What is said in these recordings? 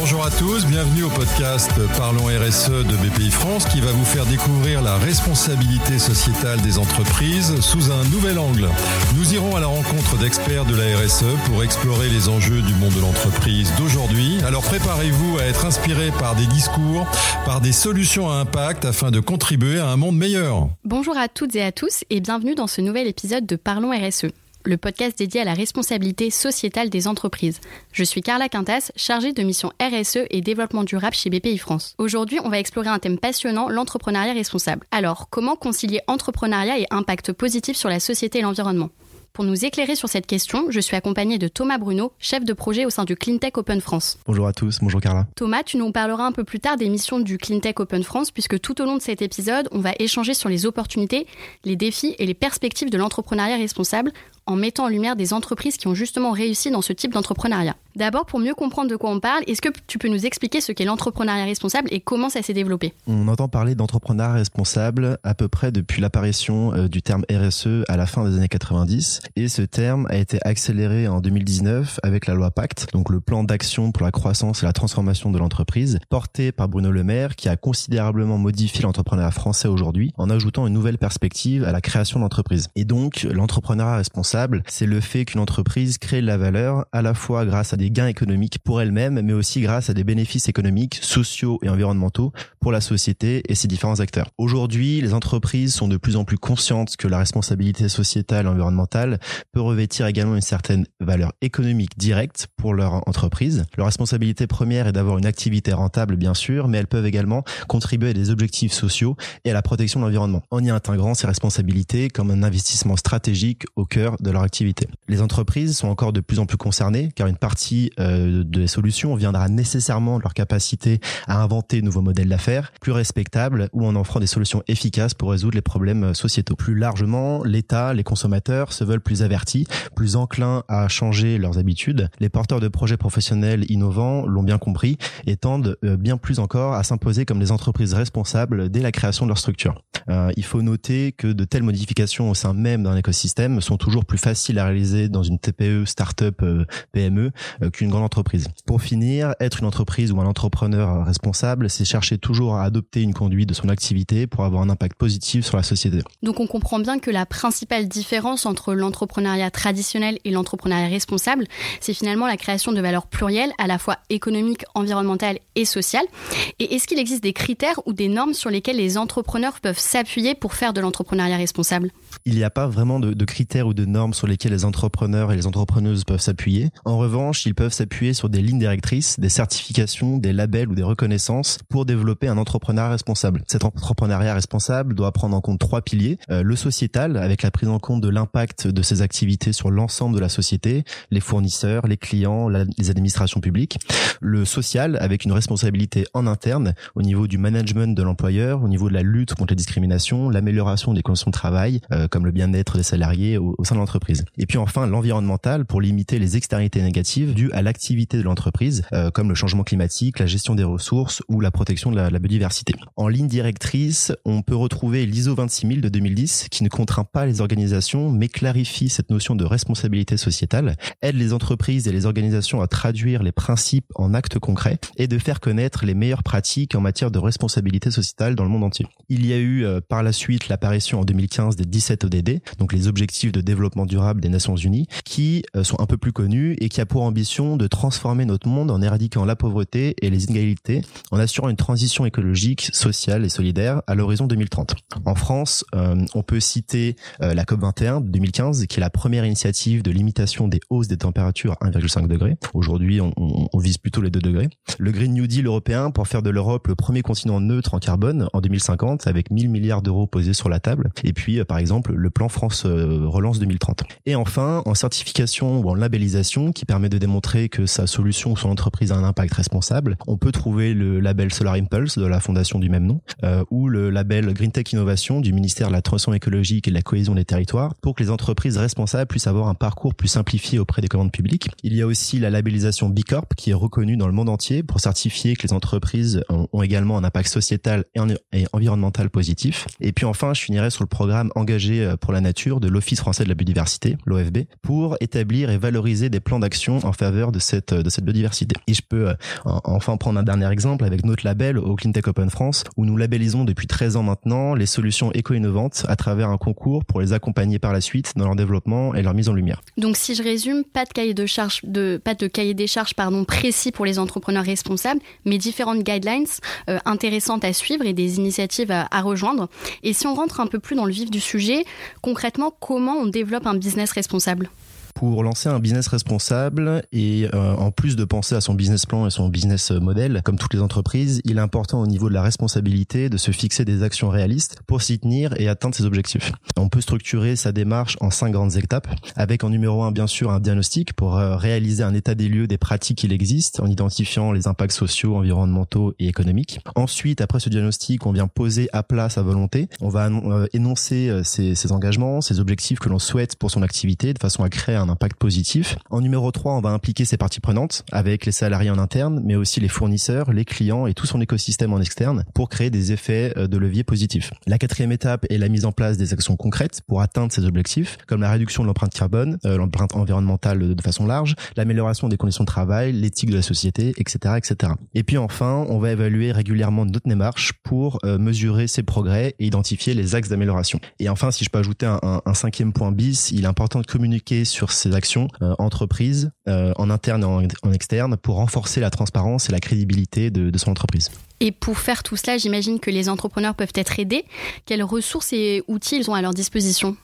Bonjour à tous, bienvenue au podcast Parlons RSE de BPI France qui va vous faire découvrir la responsabilité sociétale des entreprises sous un nouvel angle. Nous irons à la rencontre d'experts de la RSE pour explorer les enjeux du monde de l'entreprise d'aujourd'hui. Alors préparez-vous à être inspiré par des discours, par des solutions à impact afin de contribuer à un monde meilleur. Bonjour à toutes et à tous et bienvenue dans ce nouvel épisode de Parlons RSE le podcast dédié à la responsabilité sociétale des entreprises. Je suis Carla Quintas, chargée de mission RSE et développement durable chez BPI France. Aujourd'hui, on va explorer un thème passionnant, l'entrepreneuriat responsable. Alors, comment concilier entrepreneuriat et impact positif sur la société et l'environnement? Pour nous éclairer sur cette question, je suis accompagnée de Thomas Bruno, chef de projet au sein du Cleantech Open France. Bonjour à tous, bonjour Carla. Thomas, tu nous parleras un peu plus tard des missions du Cleantech Open France, puisque tout au long de cet épisode, on va échanger sur les opportunités, les défis et les perspectives de l'entrepreneuriat responsable en mettant en lumière des entreprises qui ont justement réussi dans ce type d'entrepreneuriat. D'abord, pour mieux comprendre de quoi on parle, est-ce que tu peux nous expliquer ce qu'est l'entrepreneuriat responsable et comment ça s'est développé? On entend parler d'entrepreneuriat responsable à peu près depuis l'apparition euh, du terme RSE à la fin des années 90 et ce terme a été accéléré en 2019 avec la loi Pacte, donc le plan d'action pour la croissance et la transformation de l'entreprise porté par Bruno Le Maire qui a considérablement modifié l'entrepreneuriat français aujourd'hui en ajoutant une nouvelle perspective à la création d'entreprises. Et donc l'entrepreneuriat responsable, c'est le fait qu'une entreprise crée de la valeur à la fois grâce à des gains économiques pour elle-même, mais aussi grâce à des bénéfices économiques, sociaux et environnementaux pour la société et ses différents acteurs. Aujourd'hui, les entreprises sont de plus en plus conscientes que la responsabilité sociétale et environnementale peut revêtir également une certaine valeur économique directe pour leur entreprise. Leur responsabilité première est d'avoir une activité rentable, bien sûr, mais elles peuvent également contribuer à des objectifs sociaux et à la protection de l'environnement en y intégrant ces responsabilités comme un investissement stratégique au cœur de leur activité. Les entreprises sont encore de plus en plus concernées car une partie euh, des solutions viendra nécessairement de leur capacité à inventer de nouveaux modèles d'affaires plus respectables ou en offrant des solutions efficaces pour résoudre les problèmes euh, sociétaux. Plus largement, l'État, les consommateurs se veulent plus avertis, plus enclins à changer leurs habitudes. Les porteurs de projets professionnels innovants l'ont bien compris et tendent euh, bien plus encore à s'imposer comme des entreprises responsables dès la création de leur structure. Euh, il faut noter que de telles modifications au sein même d'un écosystème sont toujours plus faciles à réaliser dans une TPE, start-up, PME euh, qu'une grande entreprise. Pour finir, être une entreprise ou un entrepreneur responsable, c'est chercher toujours à adopter une conduite de son activité pour avoir un impact positif sur la société. Donc on comprend bien que la principale différence entre l'entrepreneuriat traditionnel et l'entrepreneuriat responsable, c'est finalement la création de valeurs plurielles, à la fois économiques, environnementales et sociales. Et est-ce qu'il existe des critères ou des normes sur lesquels les entrepreneurs peuvent s'appuyer pour faire de l'entrepreneuriat responsable? Il n'y a pas vraiment de, de critères ou de normes sur lesquels les entrepreneurs et les entrepreneuses peuvent s'appuyer. En revanche, ils peuvent s'appuyer sur des lignes directrices, des certifications, des labels ou des reconnaissances pour développer un entrepreneuriat responsable. Cet entrepreneuriat responsable doit prendre en compte trois piliers. Euh, le sociétal, avec la prise en compte de l'impact de ses activités sur l'ensemble de la société, les fournisseurs, les clients, les administrations publiques. Le social, avec une responsabilité en interne au niveau du management de l'employeur, au niveau de la lutte contre les discriminations, l'amélioration des conditions de travail, euh, comme le bien-être des salariés au, au sein de l'entreprise. Et puis enfin, l'environnemental pour limiter les externalités négatives dues à l'activité de l'entreprise, euh, comme le changement climatique, la gestion des ressources ou la protection de la, biodiversité. En ligne directrice, on peut retrouver l'ISO 26000 de 2010 qui ne contraint pas les organisations mais clarifie cette notion de responsabilité sociétale, aide les entreprises et les organisations à traduire les principes en actes concrets et de faire connaître les meilleures pratiques en matière de responsabilité sociétale dans le monde entier. Il y a eu euh, par la suite l'apparition en 2015 des 17 ODD, donc les objectifs de développement durable des Nations Unies, qui euh, sont un peu plus connus et qui a pour ambition de transformer notre monde en éradiquant la pauvreté et les inégalités, en assurant une transition écologique, sociale et solidaire à l'horizon 2030. En France, euh, on peut citer euh, la COP21 de 2015, qui est la première initiative de limitation des hausses des températures à 1,5 degré. Aujourd'hui, on, on, on, vise plutôt les 2 degrés. Le Green New Deal européen pour faire de l'Europe le premier continent neutre en carbone en 2050, avec 1000 milliards d'euros posés sur la table. Et puis, par exemple, le plan France Relance 2030. Et enfin, en certification ou en labellisation, qui permet de démontrer que sa solution ou son entreprise a un impact responsable, on peut trouver le label Solar Impulse de la fondation du même nom euh, ou le label Green Tech Innovation du ministère de la Transition écologique et de la cohésion des territoires pour que les entreprises responsables puissent avoir un parcours plus simplifié auprès des commandes publiques. Il y a aussi la labellisation B Corp qui est reconnue dans le monde entier pour certifier que les entreprises ont, également un impact sociétal et, environnemental positif. Et puis enfin, je finirai sur le programme engagé pour la nature de l'Office français de la biodiversité, l'OFB, pour établir et valoriser des plans d'action en faveur de cette de cette biodiversité. Et je peux enfin prendre un dernier exemple avec notre label au Cleantech Open France, où nous labellisons depuis 13 ans maintenant les solutions éco-innovantes à travers un concours pour les accompagner par la suite dans leur développement et leur mise en lumière. Donc si je résume, pas de cahier de charge, de, pas de cahier des charges pardon, précis pour les entrepreneurs responsables, mais différentes guidelines euh, intéressantes à suivre et des initiatives à, à rejoindre. Et si on rentre un peu plus dans le vif du sujet, concrètement, comment on développe un business responsable pour lancer un business responsable et euh, en plus de penser à son business plan et son business model, comme toutes les entreprises, il est important au niveau de la responsabilité de se fixer des actions réalistes pour s'y tenir et atteindre ses objectifs. On peut structurer sa démarche en cinq grandes étapes, avec en numéro un bien sûr un diagnostic pour euh, réaliser un état des lieux des pratiques qui existent en identifiant les impacts sociaux, environnementaux et économiques. Ensuite, après ce diagnostic, on vient poser à plat sa volonté. On va euh, énoncer ses, ses engagements, ses objectifs que l'on souhaite pour son activité de façon à créer un impact positif. En numéro 3, on va impliquer ses parties prenantes avec les salariés en interne, mais aussi les fournisseurs, les clients et tout son écosystème en externe pour créer des effets euh, de levier positifs. La quatrième étape est la mise en place des actions concrètes pour atteindre ces objectifs, comme la réduction de l'empreinte carbone, euh, l'empreinte environnementale de façon large, l'amélioration des conditions de travail, l'éthique de la société, etc., etc. Et puis enfin, on va évaluer régulièrement notre démarche pour euh, mesurer ses progrès et identifier les axes d'amélioration. Et enfin, si je peux ajouter un, cinquième point bis, il est important de communiquer sur ces actions euh, entreprises euh, en interne et en, externe pour renforcer la transparence et la crédibilité de, de son entreprise. Et pour faire tout cela, j'imagine que les entrepreneurs peuvent être aidés. Quelles ressources et outils ils ont à leur disposition?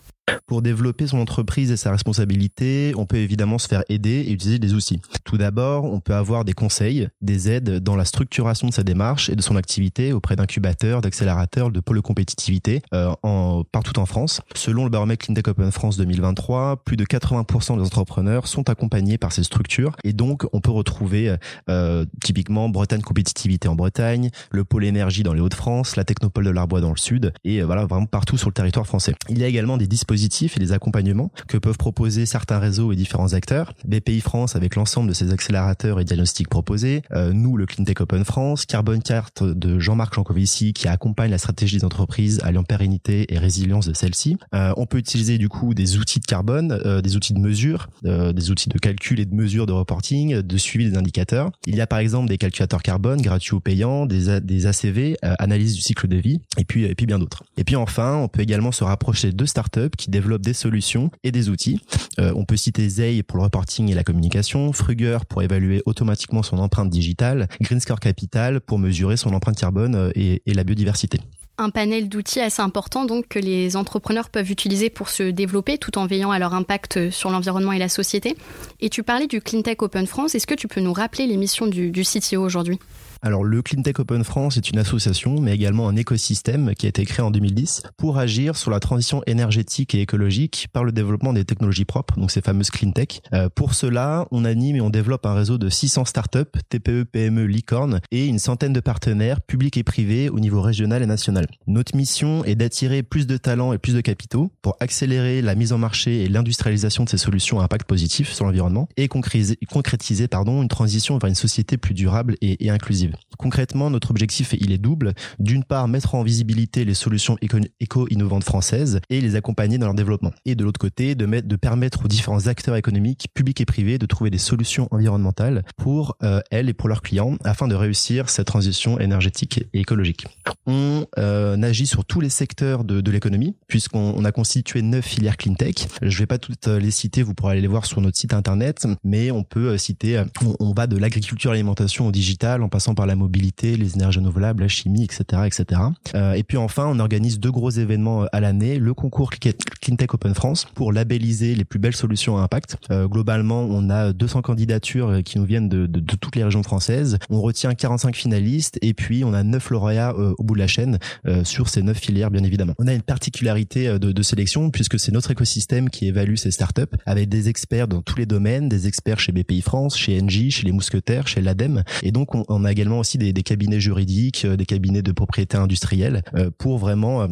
Pour développer son entreprise et sa responsabilité, on peut évidemment se faire aider et utiliser des outils. Tout d'abord, on peut avoir des conseils, des aides dans la structuration de sa démarche et de son activité auprès d'incubateurs, d'accélérateurs, de pôles de compétitivité euh, en, partout en France. Selon le baromètre CleanTech Open France 2023, plus de 80% des entrepreneurs sont accompagnés par ces structures et donc on peut retrouver euh, typiquement Bretagne Compétitivité en Bretagne, le pôle énergie dans les Hauts-de-France, la Technopole de l'Arbois dans le Sud et euh, voilà vraiment partout sur le territoire français. Il y a également des dispositifs et les accompagnements que peuvent proposer certains réseaux et différents acteurs. BPI France avec l'ensemble de ses accélérateurs et diagnostics proposés. Euh, nous, le CleanTech Open France, Carbon Carte de Jean-Marc Jancovici qui accompagne la stratégie des entreprises alliant pérennité et résilience de celle-ci. Euh, on peut utiliser du coup des outils de carbone, euh, des outils de mesure, des outils de calcul et de mesure de reporting, de suivi des indicateurs. Il y a par exemple des calculateurs carbone gratuits ou payants, des, des ACV, analyse du cycle de vie, et puis, et puis bien d'autres. Et puis enfin, on peut également se rapprocher de startups qui développe des solutions et des outils. Euh, on peut citer Zei pour le reporting et la communication, Fruger pour évaluer automatiquement son empreinte digitale, Greenscore Capital pour mesurer son empreinte carbone euh, et, la biodiversité un panel d'outils assez important donc que les entrepreneurs peuvent utiliser pour se développer tout en veillant à leur impact sur l'environnement et la société. Et tu parlais du CleanTech Open France. Est-ce que tu peux nous rappeler les missions du, du CTO aujourd'hui? Alors le CleanTech Open France est une association, mais également un écosystème qui a été créé en 2010 pour agir sur la transition énergétique et écologique par le développement des technologies propres, donc ces fameuses CleanTech. Euh, pour cela, on anime et on développe un réseau de 600 startups, TPE, PME, licornes et une centaine de partenaires publics et privés au niveau régional et national. Notre mission est d'attirer plus de talents et plus de capitaux pour accélérer la mise en marché et l'industrialisation de ces solutions à impact positif sur l'environnement et concrétiser, concrétiser pardon, une transition vers une société plus durable et, et inclusive. Concrètement, notre objectif, il est double. D'une part, mettre en visibilité les solutions éco-innovantes françaises et les accompagner dans leur développement. Et de l'autre côté, de, mettre, de permettre aux différents acteurs économiques, publics et privés, de trouver des solutions environnementales pour euh, elles et pour leurs clients afin de réussir cette transition énergétique et écologique. On euh, agit sur tous les secteurs de, l'économie puisqu'on a constitué neuf filières clean tech. Je ne vais pas toutes les citer, vous pourrez aller les voir sur notre site internet, mais on peut euh, citer, on, va de l'agriculture l'alimentation au digital en passant par la mobilité, les énergies renouvelables, la chimie, etc., etc. Euh, et puis enfin, on organise deux gros événements euh, à l'année le concours CleanTech Open France pour labelliser les plus belles solutions à impact. Euh, globalement, on a 200 candidatures euh, qui nous viennent de, de, de, toutes les régions françaises. On retient 45 finalistes et puis on a 9 lauréats au bout de la chaîne sur ces 9 filières, bien évidemment. On a une particularité de, de sélection puisque c'est notre écosystème qui évalue ces startups avec des experts dans tous les domaines, des experts chez BPI France, chez Engie, chez les Mousquetaires, chez l'ADEME. Et donc, on, on a également aussi partie des, cabinets juridiques, des cabinets de propriété industrielle, pour vraiment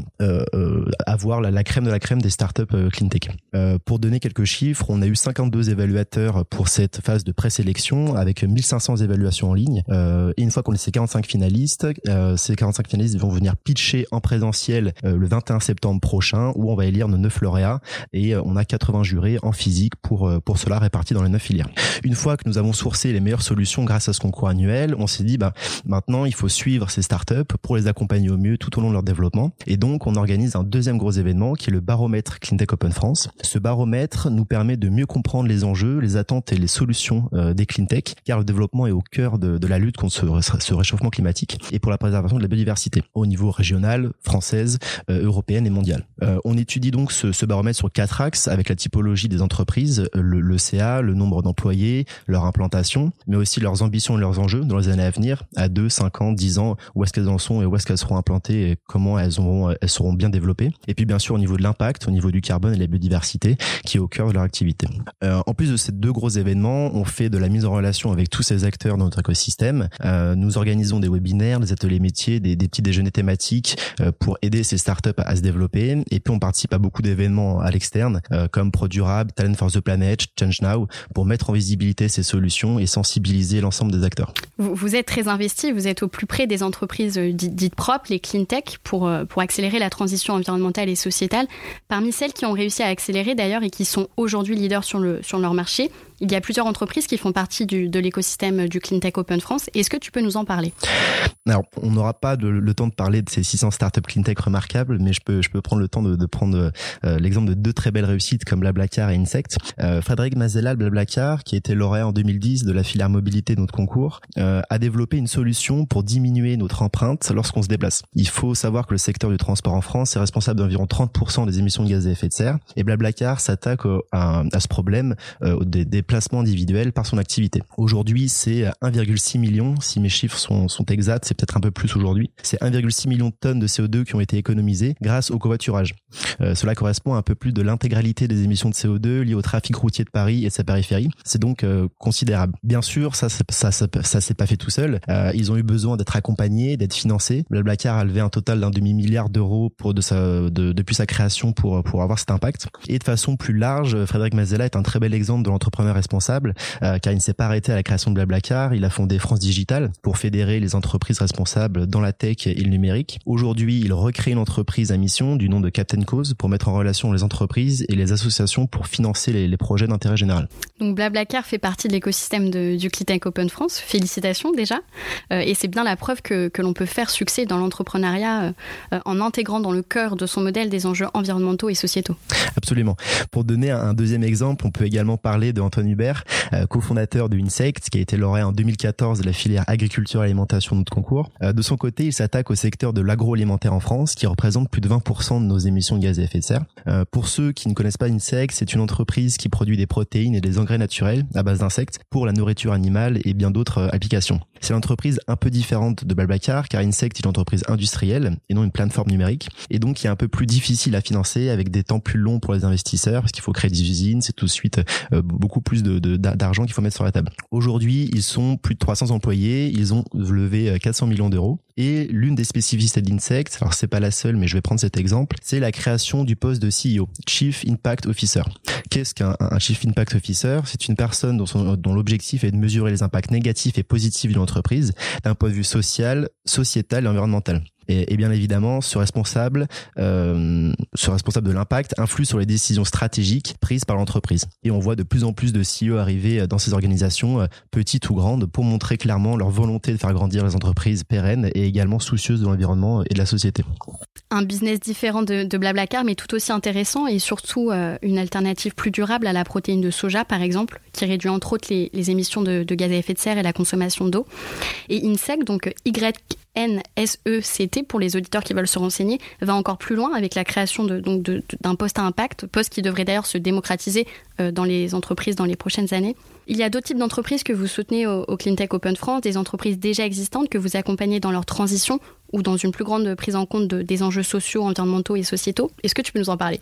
avoir la, crème de la crème des startups clean tech. pour donner quelques chiffres, on a eu 52 évaluateurs pour cette phase de présélection avec 1500 évaluations en ligne. et une fois qu'on a ces 45 finalistes, ces 45 finalistes vont venir pitcher en présentiel le 21 septembre prochain où on va élire nos 9 lauréats et on a 80 jurés en physique pour pour cela répartis dans les 9 filières. Une fois que nous avons sourcé les meilleures solutions grâce à ce concours annuel, on s'est dit bah maintenant il faut suivre ces startups pour les accompagner au mieux tout au long de leur développement. Et donc on organise un deuxième gros événement qui est le baromètre CleanTech Open France. Ce baromètre nous permet de mieux comprendre les enjeux, les attentes et les solutions euh, des CleanTech, car le développement est au cœur de, la lutte contre ce, réchauffement climatique et pour la préservation de la biodiversité au niveau régional, française, euh, européenne et mondiale. Euh, on étudie donc ce, ce, baromètre sur quatre axes avec la typologie des entreprises, le, le CA, le nombre d'employés, leur implantation, mais aussi leurs ambitions et leurs enjeux dans les années à venir, à 2, 5 ans, 10 ans, où est-ce qu'elles en sont et où est-ce qu'elles seront implantées et comment elles, auront, elles seront bien développées. Et puis bien sûr au niveau de l'impact, au niveau du carbone et de la biodiversité, qui est au cœur de leur activité. Euh, en plus de ces deux gros événements, on fait de la mise en relation avec tous ces acteurs dans notre écosystème. Euh, nous organisons des webinaires, des ateliers métiers, des, petits déjeuners thématiques euh, pour aider ces startups à, se développer. Et puis on participe à beaucoup d'événements à l'externe, euh, comme ProDurable, Talent for the Planet, Change Now, pour mettre en visibilité ces solutions et sensibiliser l'ensemble des acteurs. Vous, vous, êtes très vous êtes au plus près des entreprises euh, dites, propres, les clean tech, pour, euh, pour accélérer la transition environnementale et sociétale. Parmi celles qui ont réussi à accélérer d'ailleurs et qui sont aujourd'hui leaders sur, le, sur leur marché, il y a plusieurs entreprises qui font partie du, de l'écosystème du CleanTech Open France. Est-ce que tu peux nous en parler? Alors, on n'aura pas le temps de parler de ces 600 startups CleanTech remarquables, mais je peux, je peux prendre le temps de, de prendre euh, l'exemple de deux très belles réussites comme Blablacar et Insect. Euh, Frédéric Mazella, Blablacar, qui était lauréat en 2010 de la filière mobilité de notre concours, euh, a développé une solution pour diminuer notre empreinte lorsqu'on se déplace. Il faut savoir que le secteur du transport en France est responsable d'environ 30% des émissions de gaz à effet de serre, et Blablacar s'attaque à, ce problème euh, des individuel par son activité. Aujourd'hui, c'est 1,6 million, si mes chiffres sont, sont exacts, c'est peut-être un peu plus aujourd'hui. C'est 1,6 million de tonnes de CO2 qui ont été économisées grâce au covoiturage. Euh, cela correspond à un peu plus de l'intégralité des émissions de CO2 liées au trafic routier de Paris et de sa périphérie. C'est donc euh, considérable. Bien sûr, ça, ça, ça, ça, s'est pas fait tout seul. Euh, ils ont eu besoin d'être accompagnés, d'être financés. Blablacar a levé un total d'un demi milliard d'euros pour de sa, de, depuis sa création pour pour avoir cet impact. Et de façon plus large, Frédéric Mazella est un très bel exemple de l'entrepreneur responsable, euh, car il ne s'est pas arrêté à la création de Blablacar. Il a fondé France Digital pour fédérer les entreprises responsables dans la tech et le numérique. Aujourd'hui, il recrée une entreprise à mission du nom de Captain Cause pour mettre en relation les entreprises et les associations pour financer les, les projets d'intérêt général. Donc Blablacar fait partie de l'écosystème du Clitech Open France. Félicitations déjà. Euh, et c'est bien la preuve que, que l'on peut faire succès dans l'entrepreneuriat euh, en intégrant dans le cœur de son modèle des enjeux environnementaux et sociétaux. Absolument. Pour donner un deuxième exemple, on peut également parler de Antoine Hubert, euh, cofondateur de Insect, qui a été lauréat en 2014 de la filière agriculture et alimentation de notre concours. Euh, de son côté, il s'attaque au secteur de l'agroalimentaire en France, qui représente plus de 20% de nos émissions de gaz à effet de serre. Euh, pour ceux qui ne connaissent pas Insect, c'est une entreprise qui produit des protéines et des engrais naturels à base d'insectes pour la nourriture animale et bien d'autres applications. C'est une entreprise un peu différente de Balbacar, car Insect est une entreprise industrielle et non une plateforme numérique, et donc qui est un peu plus difficile à financer avec des temps plus longs pour les investisseurs, parce qu'il faut créer des usines, c'est tout de suite beaucoup plus d'argent qu'il faut mettre sur la table. Aujourd'hui, ils sont plus de 300 employés, ils ont levé 400 euh, millions d'euros. Et l'une des spécificités d'Insect, alors c'est pas la seule, mais je vais prendre cet exemple, c'est la création du poste de CEO, Chief Impact Officer. Qu'est-ce qu'un Chief Impact Officer? C'est une personne dont, l'objectif est de mesurer les impacts négatifs et positifs d'une entreprise d'un point de vue social, sociétal et environnemental. Et, bien évidemment, ce responsable, euh, ce responsable de l'impact influe sur les décisions stratégiques prises par l'entreprise. Et on voit de plus en plus de CEO arriver dans ces organisations, euh, petites ou grandes, pour montrer clairement leur volonté de faire grandir les entreprises pérennes et également soucieuses de l'environnement et de la société. Un business différent de, Blablacar, mais tout aussi intéressant et surtout euh, une alternative plus durable à la protéine de soja, par exemple, qui réduit entre autres les, émissions de, gaz à effet de serre et la consommation d'eau. Et INSEC, donc Y NSECT pour les auditeurs qui veulent se renseigner va encore plus loin avec la création de, d'un poste à impact, poste qui devrait d'ailleurs se démocratiser euh, dans les entreprises dans les prochaines années. Il y a d'autres types d'entreprises que vous soutenez au, au Open France, des entreprises déjà existantes que vous accompagnez dans leur transition ou dans une plus grande prise en compte des enjeux sociaux, environnementaux et sociétaux. Est-ce que tu peux nous en parler?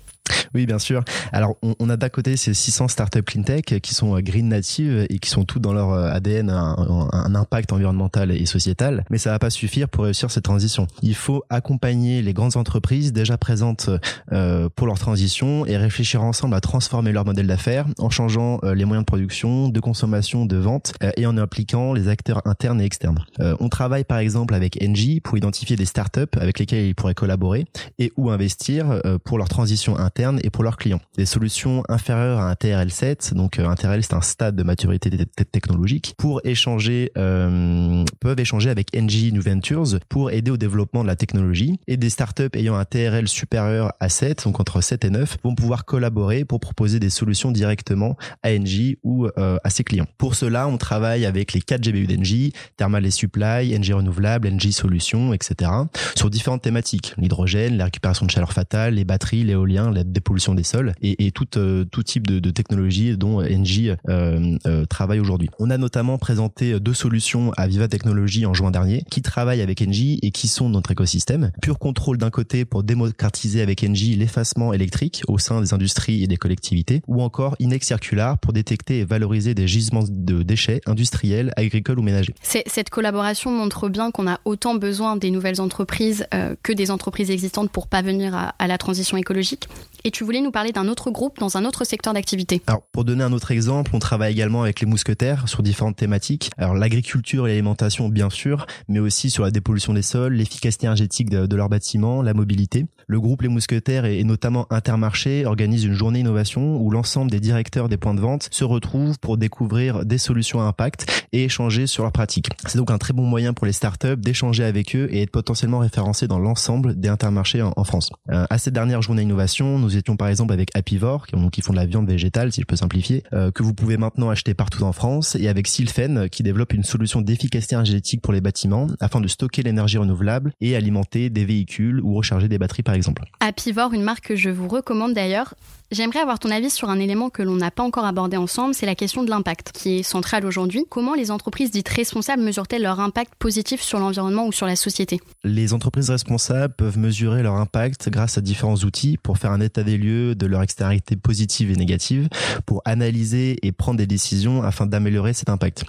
Oui, bien sûr. Alors, on, a d'un côté ces 600 startups cleantech qui sont euh, green native et qui sont toutes dans leur euh, ADN un, un, impact environnemental et sociétal, mais ça va pas suffire pour réussir cette transition. Il faut accompagner les grandes entreprises déjà présentes euh, pour leur transition et réfléchir ensemble à transformer leur modèle d'affaires en changeant les moyens de production, de consommation, de vente et en impliquant les acteurs internes et externes. on travaille par exemple avec Engie pour identifier des startups avec lesquelles ils pourraient collaborer et ou investir pour leur transition interne et pour leurs clients. Des solutions inférieures à un TRL7, donc euh, un TRL c'est un stade de maturité technologique, pour échanger, euh, peuvent échanger avec NG New Ventures pour aider au développement de la technologie et des startups ayant un TRL supérieur à 7, donc entre 7 et 9, vont pouvoir collaborer pour proposer des solutions directement à NG ou euh, à ses clients. Pour cela, on travaille avec les 4 GBU d'NG, Thermal et Supply, NG Renouvelable, NG Solutions, etc. sur différentes thématiques, l'hydrogène, la récupération de chaleur fatale, les batteries, l'éolien, la des pollutions des sols et, euh, tout type de, de technologie dont Engie euh, euh, travaille aujourd'hui. On a notamment présenté deux solutions à Viva Technologies en juin dernier qui travaillent avec Engie et qui sont notre écosystème. Pur contrôle d'un côté pour démocratiser avec Engie l'effacement électrique au sein des industries et des collectivités ou encore Inex Circular pour détecter et valoriser des gisements de déchets industriels, agricoles ou ménagers. Cette collaboration montre bien qu'on a autant besoin des nouvelles entreprises que des entreprises existantes pour pas venir à, à la transition écologique et tu voulais nous parler d'un autre groupe dans un autre secteur d'activité. Alors, pour donner un autre exemple, on travaille également avec les mousquetaires sur différentes thématiques. Alors, l'agriculture et l'alimentation, bien sûr, mais aussi sur la dépollution des sols, l'efficacité énergétique de, leurs bâtiments, la mobilité. Le groupe Les Mousquetaires et, notamment Intermarché organise une journée innovation où l'ensemble des directeurs des points de vente se retrouvent pour découvrir des solutions à impact et échanger sur leurs pratiques. C'est donc un très bon moyen pour les startups d'échanger avec eux et être potentiellement référencés dans l'ensemble des intermarchés en, France. Euh, à cette dernière journée innovation, nous étions par exemple avec Apivore, qui, qui font de la viande végétale, si je peux simplifier, euh, que vous pouvez maintenant acheter partout en France, et avec Sylphen, qui développe une solution d'efficacité énergétique pour les bâtiments, afin de stocker l'énergie renouvelable et alimenter des véhicules ou recharger des batteries par exemple. Apivore, une marque que je vous recommande d'ailleurs. J'aimerais avoir ton avis sur un élément que l'on n'a pas encore abordé ensemble, c'est la question de l'impact, qui est centrale aujourd'hui. Comment les entreprises dites responsables mesurent-elles leur impact positif sur l'environnement ou sur la société? Les entreprises responsables peuvent mesurer leur impact grâce à différents outils pour faire un état des lieux de leur externalité positive et négative, pour analyser et prendre des décisions afin d'améliorer cet impact.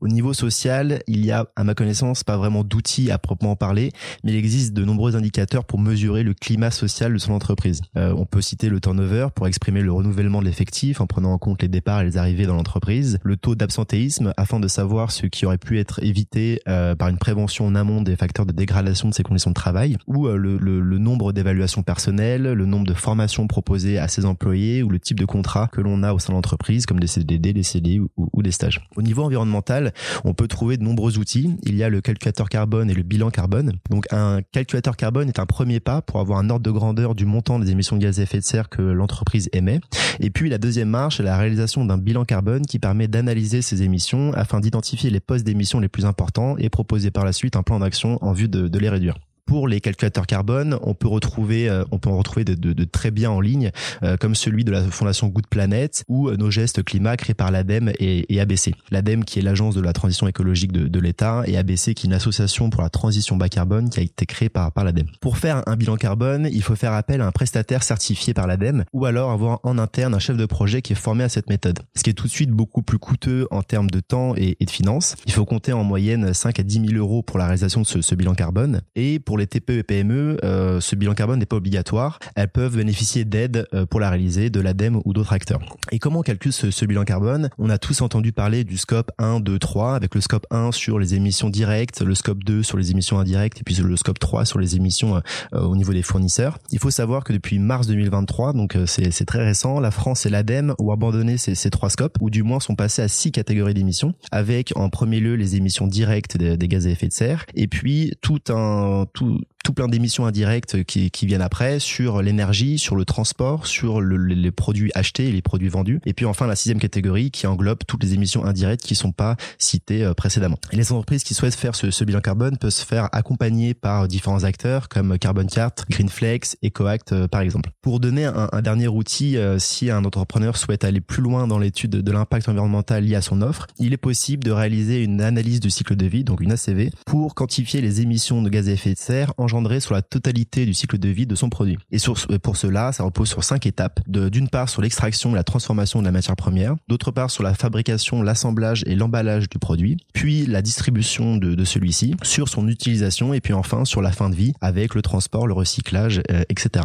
Au niveau social, il y a, à ma connaissance, pas vraiment d'outils à proprement parler, mais il existe de nombreux indicateurs pour mesurer le climat social de son entreprise. Euh, on peut citer le turnover pour exprimer le renouvellement de l'effectif en prenant en compte les départs et les arrivées dans l'entreprise, le taux d'absentéisme afin de savoir ce qui aurait pu être évité euh, par une prévention en amont des facteurs de dégradation de ses conditions de travail, ou euh, le, nombre d'évaluations personnelles, le nombre de formations proposées à ses employés ou le type de contrat que l'on a au sein de l'entreprise, comme des CDD, des CDI ou, des stages. Au niveau environnemental, on peut trouver de nombreux outils. Il y a le calculateur carbone et le bilan carbone. Donc un calculateur carbone est un premier pas pour avoir un ordre de grandeur du montant des émissions de gaz à effet de serre que l'entreprise émet. Et puis la deuxième marche, c'est la réalisation d'un bilan carbone qui permet d'analyser ces émissions afin d'identifier les postes d'émissions les plus importants et proposer par la suite un plan d'action en vue de les réduire pour les calculateurs carbone, on peut retrouver, euh, on peut en retrouver de, de, de très bien en ligne, euh, comme celui de la fondation Good Planet ou euh, nos gestes climat créés par l'ADEME et, et ABC. L'ADEME qui est l'agence de la transition écologique de, de l'État et ABC qui est une association pour la transition bas carbone qui a été créée par, par l'ADEME. Pour faire un bilan carbone, il faut faire appel à un prestataire certifié par l'ADEME ou alors avoir en interne un chef de projet qui est formé à cette méthode. Ce qui est tout de suite beaucoup plus coûteux en termes de temps et, et de finances. Il faut compter en moyenne 5 à 10 000 euros pour la réalisation de ce, ce bilan carbone et pour pour les TPE et PME, euh, ce bilan carbone n'est pas obligatoire. Elles peuvent bénéficier d'aide euh, pour la réaliser de l'ADEME ou d'autres acteurs. Et comment on calcule ce, ce, bilan carbone? On a tous entendu parler du scope 1, 2, 3, avec le scope 1 sur les émissions directes, le scope 2 sur les émissions indirectes, et puis le scope 3 sur les émissions euh, au niveau des fournisseurs. Il faut savoir que depuis mars 2023, donc euh, c'est très récent, la France et l'ADEME ont abandonné ces, ces, trois scopes, ou du moins sont passés à six catégories d'émissions, avec en premier lieu les émissions directes des, des gaz à effet de serre, et puis tout un tout tout plein d'émissions indirectes qui, qui viennent après sur l'énergie, sur le transport, sur le, les produits achetés et les produits vendus. Et puis enfin la sixième catégorie qui englobe toutes les émissions indirectes qui sont pas citées euh, précédemment. Et les entreprises qui souhaitent faire ce, ce, bilan carbone peuvent se faire accompagner par différents acteurs comme Carbon Cart, Greenflex, EcoAct euh, par exemple. Pour donner un, un dernier outil, euh, si un entrepreneur souhaite aller plus loin dans l'étude de l'impact environnemental lié à son offre, il est possible de réaliser une analyse du cycle de vie, donc une ACV, pour quantifier les émissions de gaz à effet de serre engendrées sur la totalité du cycle de vie de son produit. Et pour cela, ça repose sur cinq étapes. D'une part sur l'extraction et la transformation de la matière première, d'autre part sur la fabrication, l'assemblage et l'emballage du produit, puis la distribution de, celui-ci, sur son utilisation et puis enfin sur la fin de vie avec le transport, le recyclage, euh, etc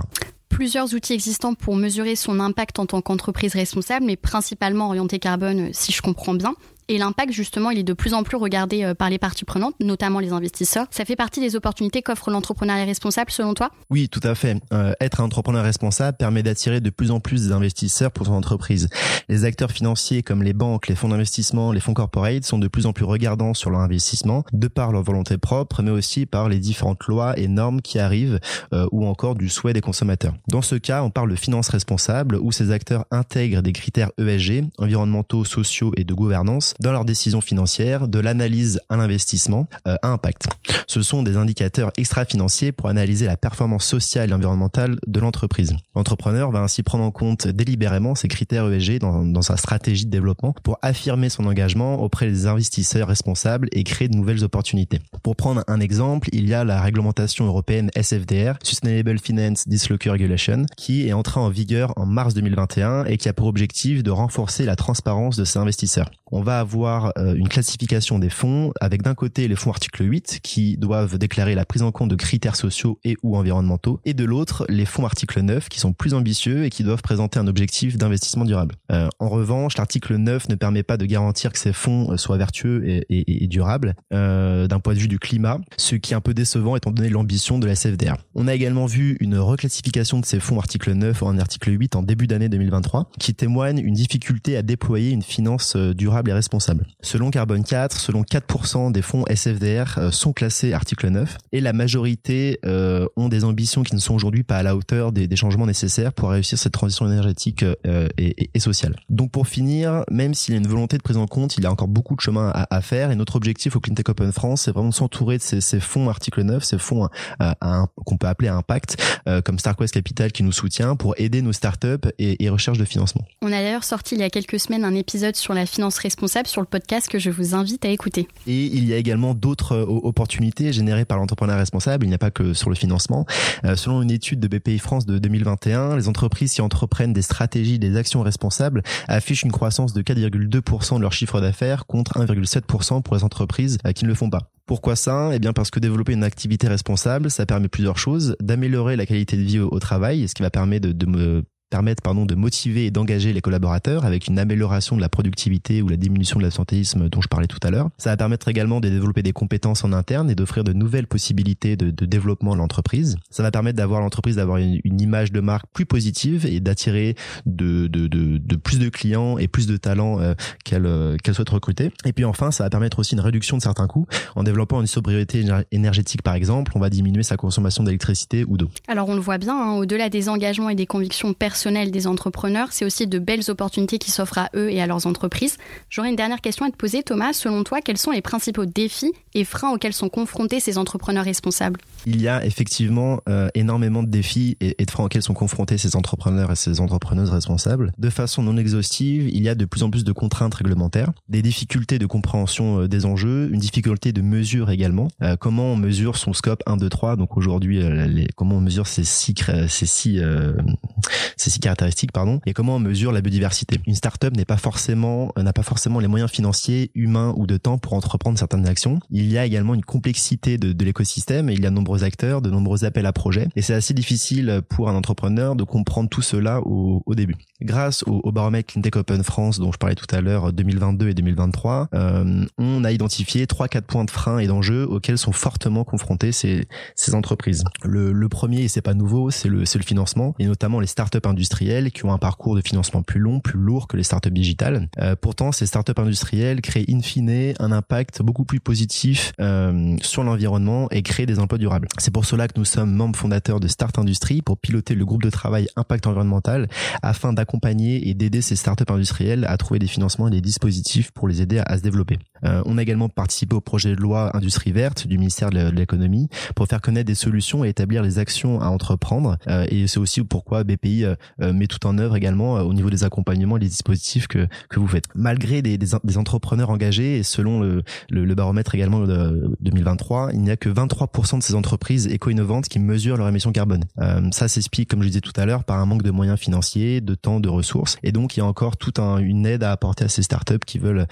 plusieurs outils existants pour mesurer son impact en tant qu'entreprise responsable, mais principalement orienté carbone, si je comprends bien. Et l'impact, justement, il est de plus en plus regardé euh, par les parties prenantes, notamment les investisseurs. Ça fait partie des opportunités qu'offre l'entrepreneuriat responsable, selon toi? Oui, tout à fait. Euh, être un entrepreneur responsable permet d'attirer de plus en plus d'investisseurs pour son entreprise. Les acteurs financiers comme les banques, les fonds d'investissement, les fonds corporate sont de plus en plus regardants sur leur investissement, de par leur volonté propre, mais aussi par les différentes lois et normes qui arrivent, euh, ou encore du souhait des consommateurs. Dans ce cas, on parle de finance responsable, où ces acteurs intègrent des critères ESG, environnementaux, sociaux et de gouvernance, dans leurs décisions financières de l'analyse à l'investissement euh, à impact. Ce sont des indicateurs extra-financiers pour analyser la performance sociale et environnementale de l'entreprise. L'entrepreneur va ainsi prendre en compte délibérément ces critères ESG dans, dans sa stratégie de développement pour affirmer son engagement auprès des investisseurs responsables et créer de nouvelles opportunités. Pour prendre un exemple, il y a la réglementation européenne SFDR, Sustainable Finance Disclosure Regulation, qui est entrée en vigueur en mars 2021 et qui a pour objectif de renforcer la transparence de ces investisseurs. On va euh, une classification des fonds avec d'un côté les fonds article 8 qui doivent déclarer la prise en compte de critères sociaux et ou environnementaux et de l'autre les fonds article 9 qui sont plus ambitieux et qui doivent présenter un objectif d'investissement durable. Euh, en revanche, l'article 9 ne permet pas de garantir que ces fonds euh, soient vertueux et, et, et durables euh, d'un point de vue du climat, ce qui est un peu décevant étant donné l'ambition de la CFDR. On a également vu une reclassification de ces fonds article 9 en article 8 en début d'année 2023 qui témoigne une difficulté à déployer une finance durable et responsable Selon Carbone 4, selon 4% des fonds SFDR euh, sont classés article 9 et la majorité euh, ont des ambitions qui ne sont aujourd'hui pas à la hauteur des, des, changements nécessaires pour réussir cette transition énergétique euh, et, et, sociale. Donc pour finir, même s'il y a une volonté de prise en compte, il y a encore beaucoup de chemin à, à faire et notre objectif au Cleantech Open France, c'est vraiment de s'entourer de ces, ces, fonds article 9, ces fonds qu'on peut appeler à impact, comme StarQuest Capital qui nous soutient pour aider nos startups et, et recherche de financement. On a d'ailleurs sorti il y a quelques semaines un épisode sur la finance responsable sur le podcast que je vous invite à écouter. Et il y a également d'autres euh, opportunités générées par l'entrepreneur responsable. Il n'y a pas que sur le financement. Euh, selon une étude de BPI France de 2021, les entreprises qui entreprennent des stratégies, des actions responsables affichent une croissance de 4,2% de leur chiffre d'affaires contre 1,7% pour les entreprises euh, qui ne le font pas. Pourquoi ça? Eh bien parce que développer une activité responsable, ça permet plusieurs choses. D'améliorer la qualité de vie au, travail, ce qui va permettre de me permettre pardon, de motiver et d'engager les collaborateurs avec une amélioration de la productivité ou la diminution de l'absentéisme dont je parlais tout à l'heure. Ça va permettre également de développer des compétences en interne et d'offrir de nouvelles possibilités de, développement de l'entreprise. Ça va permettre d'avoir l'entreprise d'avoir une, image de marque plus positive et d'attirer de, de, de, plus de clients et plus de talents euh, qu'elle euh, qu'elle souhaite recruter. Et puis enfin, ça va permettre aussi une réduction de certains coûts en développant une sobriété énergétique par exemple. On va diminuer sa consommation d'électricité ou d'eau. Alors on le voit bien, hein, au-delà des engagements et des convictions personnelles des entrepreneurs, c'est aussi de belles opportunités qui s'offrent à eux et à leurs entreprises. J'aurais une dernière question à te poser, Thomas. Selon toi, quels sont les principaux défis et freins auxquels sont confrontés ces entrepreneurs responsables? Il y a effectivement euh, énormément de défis et, et, de freins auxquels sont confrontés ces entrepreneurs et ces entrepreneuses responsables. De façon non exhaustive, il y a de plus en plus de contraintes réglementaires, des difficultés de compréhension euh, des enjeux, une difficulté de mesure également. Euh, comment on mesure son scope 1, 2, 3 Donc aujourd'hui, euh, comment on mesure ces six, ces six, ces ces caractéristiques, pardon, et comment on mesure la biodiversité. Une startup n'est pas forcément, n'a pas forcément les moyens financiers, humains ou de temps pour entreprendre certaines actions. Il y a également une complexité de, l'écosystème, il y a de nombreux acteurs, de nombreux appels à projets, et c'est assez difficile pour un entrepreneur de comprendre tout cela au, début. Grâce au, baromètre Cleantech Open France dont je parlais tout à l'heure, 2022 et 2023, euh, on a identifié trois quatre points de frein et d'enjeux auxquels sont fortement confrontées ces, entreprises. Le, premier, et c'est pas nouveau, c'est le, le financement, et notamment les startups industrielles qui ont un parcours de financement plus long, plus lourd que les startups digitales. Euh, pourtant, ces startups industrielles créent in fine un impact beaucoup plus positif euh, sur l'environnement et créent des emplois durables. C'est pour cela que nous sommes membres fondateurs de Start Industrie pour piloter le groupe de travail impact environnemental afin d'accompagner et d'aider ces startups industrielles à trouver des financements et des dispositifs pour les aider à, se développer. Euh, on a également participé au projet de loi Industrie verte du ministère de l'économie pour faire connaître des solutions et établir les actions à entreprendre. Euh, et c'est aussi pourquoi BPI euh, met tout en œuvre également au niveau des accompagnements et des dispositifs que, que vous faites. Malgré des, des, entrepreneurs engagés et selon le, le, baromètre également de 2023, il n'y a que 23% de ces entreprises éco-innovantes qui mesurent leur émission carbone. ça s'explique, comme je disais tout à l'heure, par un manque de moyens financiers, de temps, de ressources. Et donc, il y a encore toute un, une aide à apporter à ces startups qui veulent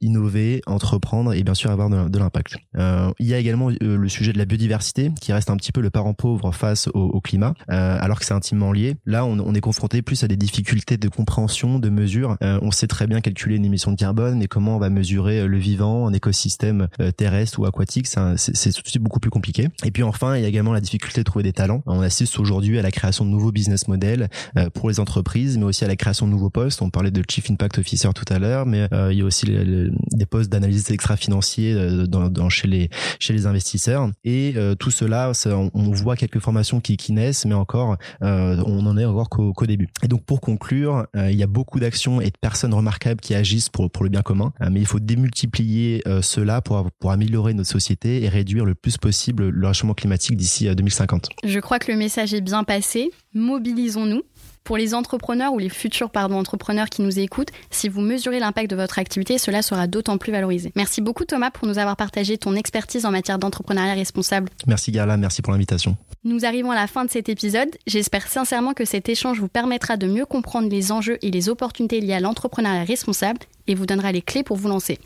innover, entreprendre et bien sûr avoir de, l'impact. il y a également le sujet de la biodiversité qui reste un petit peu le parent pauvre face au, au climat, euh, alors que c'est intimement lié. Là, on, on, est confronté plus à des difficultés de compréhension, de mesure. Euh, on sait très bien calculer une émission de carbone, mais comment on va mesurer euh, le vivant, un écosystème euh, terrestre ou aquatique, c'est beaucoup plus compliqué. Et puis enfin, il y a également la difficulté de trouver des talents. On assiste aujourd'hui à la création de nouveaux business models pour les entreprises, mais aussi à la création de nouveaux postes. On parlait de Chief Impact Officer tout à l'heure, mais il y a aussi des postes d'analyse extra-financier dans, chez les chez les investisseurs. Et tout cela, on, voit quelques formations qui, naissent, mais encore, on en est encore qu'au début. Et donc pour conclure, euh, il y a beaucoup d'actions et de personnes remarquables qui agissent pour, le bien commun, euh, mais il faut démultiplier cela pour, pour améliorer notre société et réduire le plus possible le réchauffement climatique d'ici 2050. Je crois que le message est bien passé. Mobilisons-nous. Pour les entrepreneurs ou les futurs pardon, entrepreneurs qui nous écoutent, si vous mesurez l'impact de votre activité, cela sera d'autant plus valorisé. Merci beaucoup Thomas pour nous avoir partagé ton expertise en matière d'entrepreneuriat responsable. Merci Garla, merci pour l'invitation. Nous arrivons à la fin de cet épisode. J'espère sincèrement que cet échange vous permettra de mieux comprendre les enjeux et les opportunités liées à l'entrepreneuriat responsable et vous donnera les clés pour vous lancer.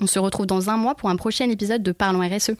On se retrouve dans un mois pour un prochain épisode de Parlons RSE.